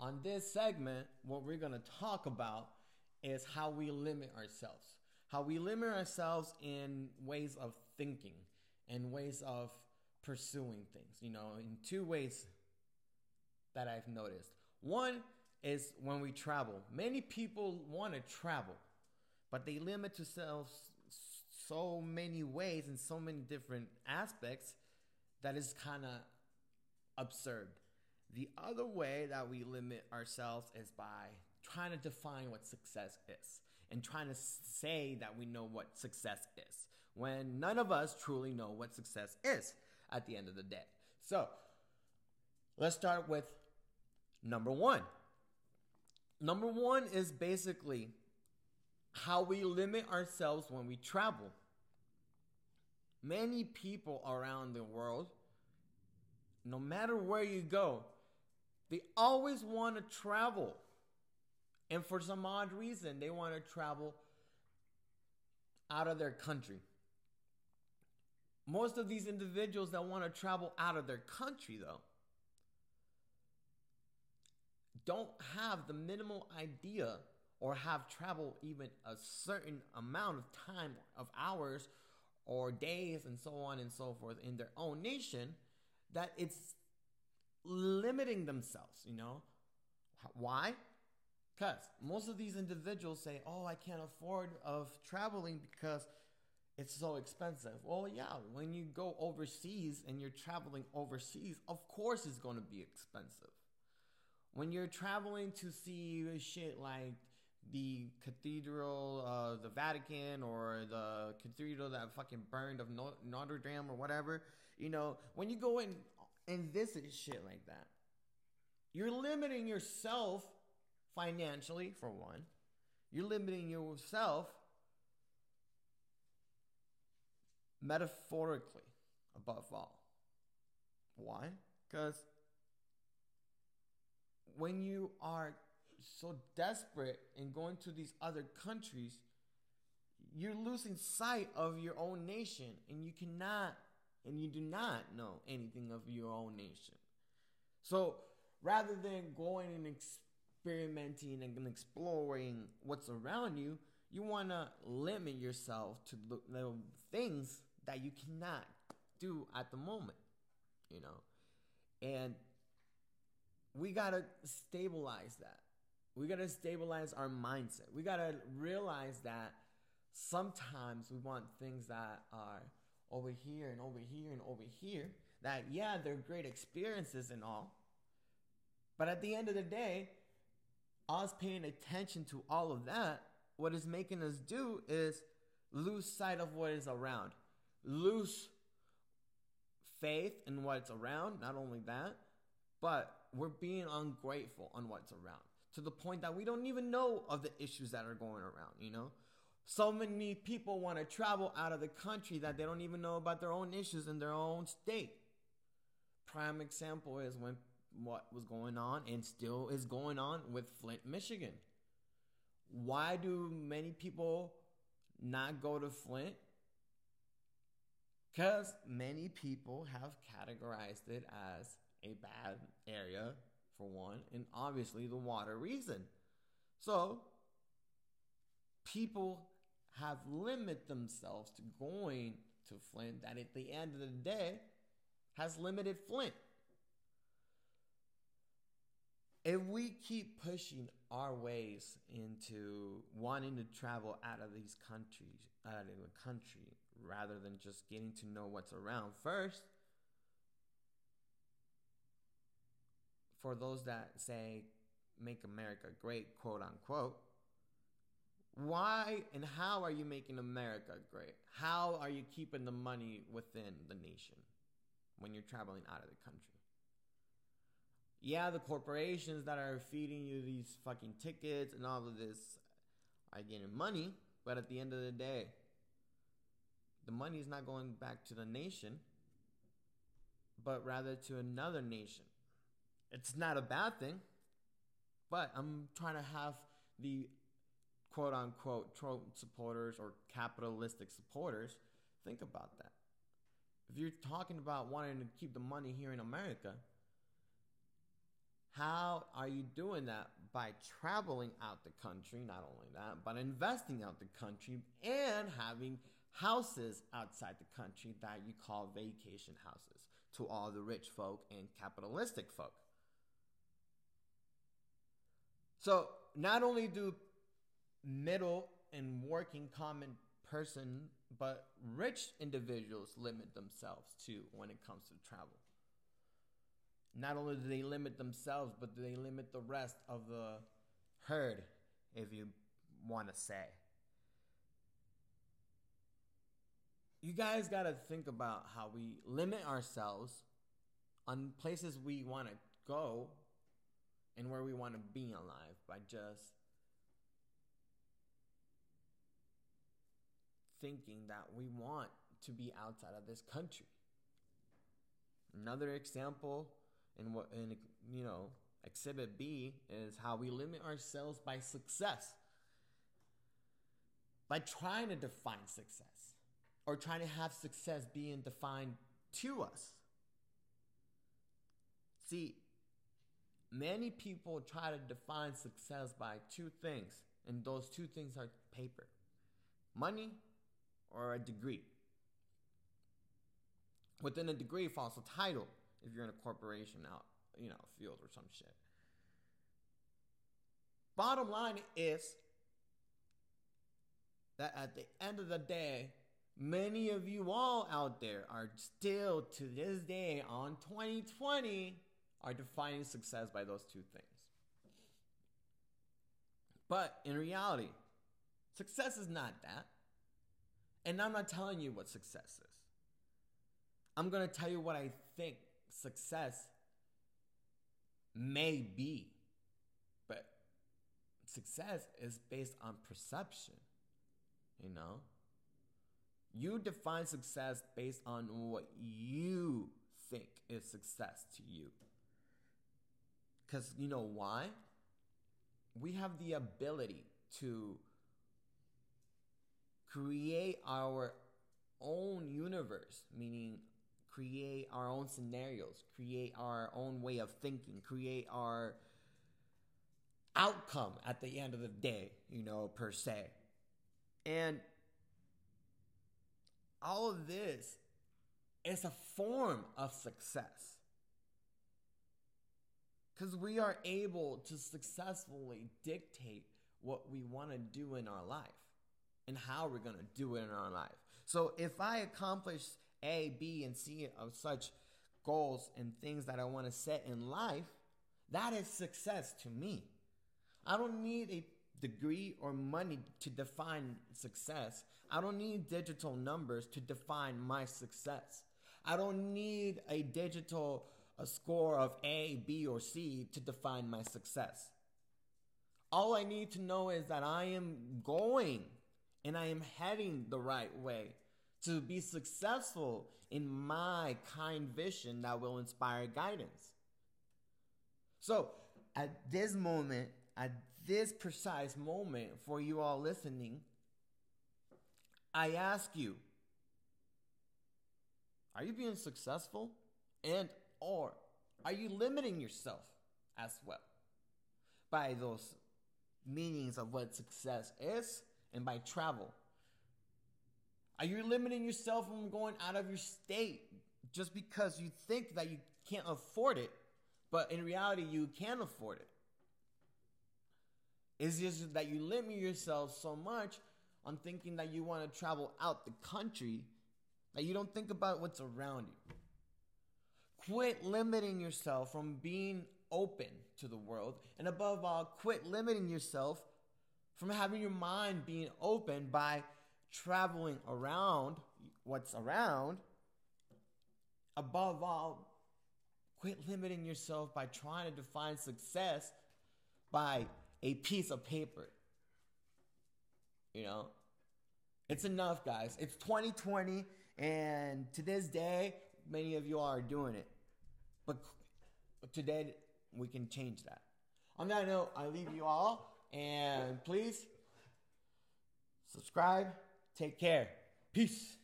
On this segment, what we're going to talk about is how we limit ourselves. How we limit ourselves in ways of thinking and ways of pursuing things, you know, in two ways that I've noticed. One is when we travel. Many people want to travel, but they limit themselves so many ways and so many different aspects that is kind of absurd. The other way that we limit ourselves is by trying to define what success is and trying to say that we know what success is when none of us truly know what success is at the end of the day. So, let's start with number one. Number one is basically how we limit ourselves when we travel. Many people around the world, no matter where you go, they always want to travel. And for some odd reason, they want to travel out of their country. Most of these individuals that want to travel out of their country, though, don't have the minimal idea or have traveled even a certain amount of time of hours or days and so on and so forth in their own nation that it's limiting themselves, you know? Why? Because most of these individuals say, "Oh, I can't afford of traveling because it's so expensive." Well, yeah, when you go overseas and you're traveling overseas, of course it's going to be expensive. When you're traveling to see shit like the cathedral, uh, the Vatican, or the cathedral that fucking burned of Notre Dame or whatever, you know, when you go in and this is shit like that, you're limiting yourself financially, for one. You're limiting yourself metaphorically, above all. Why? Because when you are so desperate in going to these other countries, you're losing sight of your own nation and you cannot and you do not know anything of your own nation. So rather than going and experimenting and exploring what's around you, you want to limit yourself to the things that you cannot do at the moment, you know. And we got to stabilize that. We got to stabilize our mindset. We got to realize that sometimes we want things that are over here and over here and over here. That, yeah, they're great experiences and all. But at the end of the day, us paying attention to all of that, what is making us do is lose sight of what is around, lose faith in what's around. Not only that, but we're being ungrateful on what's around to the point that we don't even know of the issues that are going around, you know? So many people want to travel out of the country that they don't even know about their own issues in their own state. Prime example is when what was going on and still is going on with Flint, Michigan. Why do many people not go to Flint? Because many people have categorized it as a bad area, for one, and obviously the water reason. So, people have limited themselves to going to Flint that at the end of the day has limited Flint. If we keep pushing our ways into wanting to travel out of these countries, out of the country, rather than just getting to know what's around first, for those that say, make America great, quote unquote, why and how are you making America great? How are you keeping the money within the nation when you're traveling out of the country? Yeah, the corporations that are feeding you these fucking tickets and all of this are getting money, but at the end of the day, the money is not going back to the nation, but rather to another nation. It's not a bad thing, but I'm trying to have the quote unquote Trump supporters or capitalistic supporters think about that. If you're talking about wanting to keep the money here in America, how are you doing that? By traveling out the country, not only that, but investing out the country and having houses outside the country that you call vacation houses to all the rich folk and capitalistic folk. So, not only do middle and working common person, but rich individuals limit themselves too when it comes to travel. Not only do they limit themselves, but they limit the rest of the herd, if you want to say. You guys got to think about how we limit ourselves on places we want to go and where we want to be in life by just thinking that we want to be outside of this country. Another example in what in you know exhibit B is how we limit ourselves by success. By trying to define success or trying to have success being defined to us. See, many people try to define success by two things, and those two things are paper money or a degree. Within a degree falls a title if you're in a corporation out, you know, field or some shit. Bottom line is that at the end of the day, many of you all out there are still to this day on 2020 are defining success by those two things. But in reality, success is not that. And I'm not telling you what success is. I'm going to tell you what I think success may be. But success is based on perception. You know? You define success based on what you think is success to you. Because you know why? We have the ability to create our own universe, meaning create our own scenarios, create our own way of thinking, create our outcome at the end of the day, you know, per se. And all of this is a form of success. Because we are able to successfully dictate what we want to do in our life and how we're going to do it in our life. So if I accomplish A, B, and C of such goals and things that I want to set in life, that is success to me. I don't need a degree or money to define success. I don't need digital numbers to define my success. I don't need a digital a score of A, B, or C to define my success. All I need to know is that I am going and I am heading the right way to be successful in my kind vision that will inspire guidance. So, at this moment, at this precise moment, for you all listening, I ask you are you being successful? And or are you limiting yourself as well by those meanings of what success is and by travel? Are you limiting yourself from going out of your state just because you think that you can't afford it, but in reality, you can afford it? It's just that you limit yourself so much on thinking that you want to travel out the country that you don't think about what's around you. Quit limiting yourself from being open to the world. And above all, quit limiting yourself from having your mind being open by traveling around what's around. Above all, quit limiting yourself by trying to define success by a piece of paper. You know, it's enough, guys. It's 2020, and to this day, many of you are doing it. But today, we can change that. On that note, I leave you all, and please subscribe. Take care. Peace.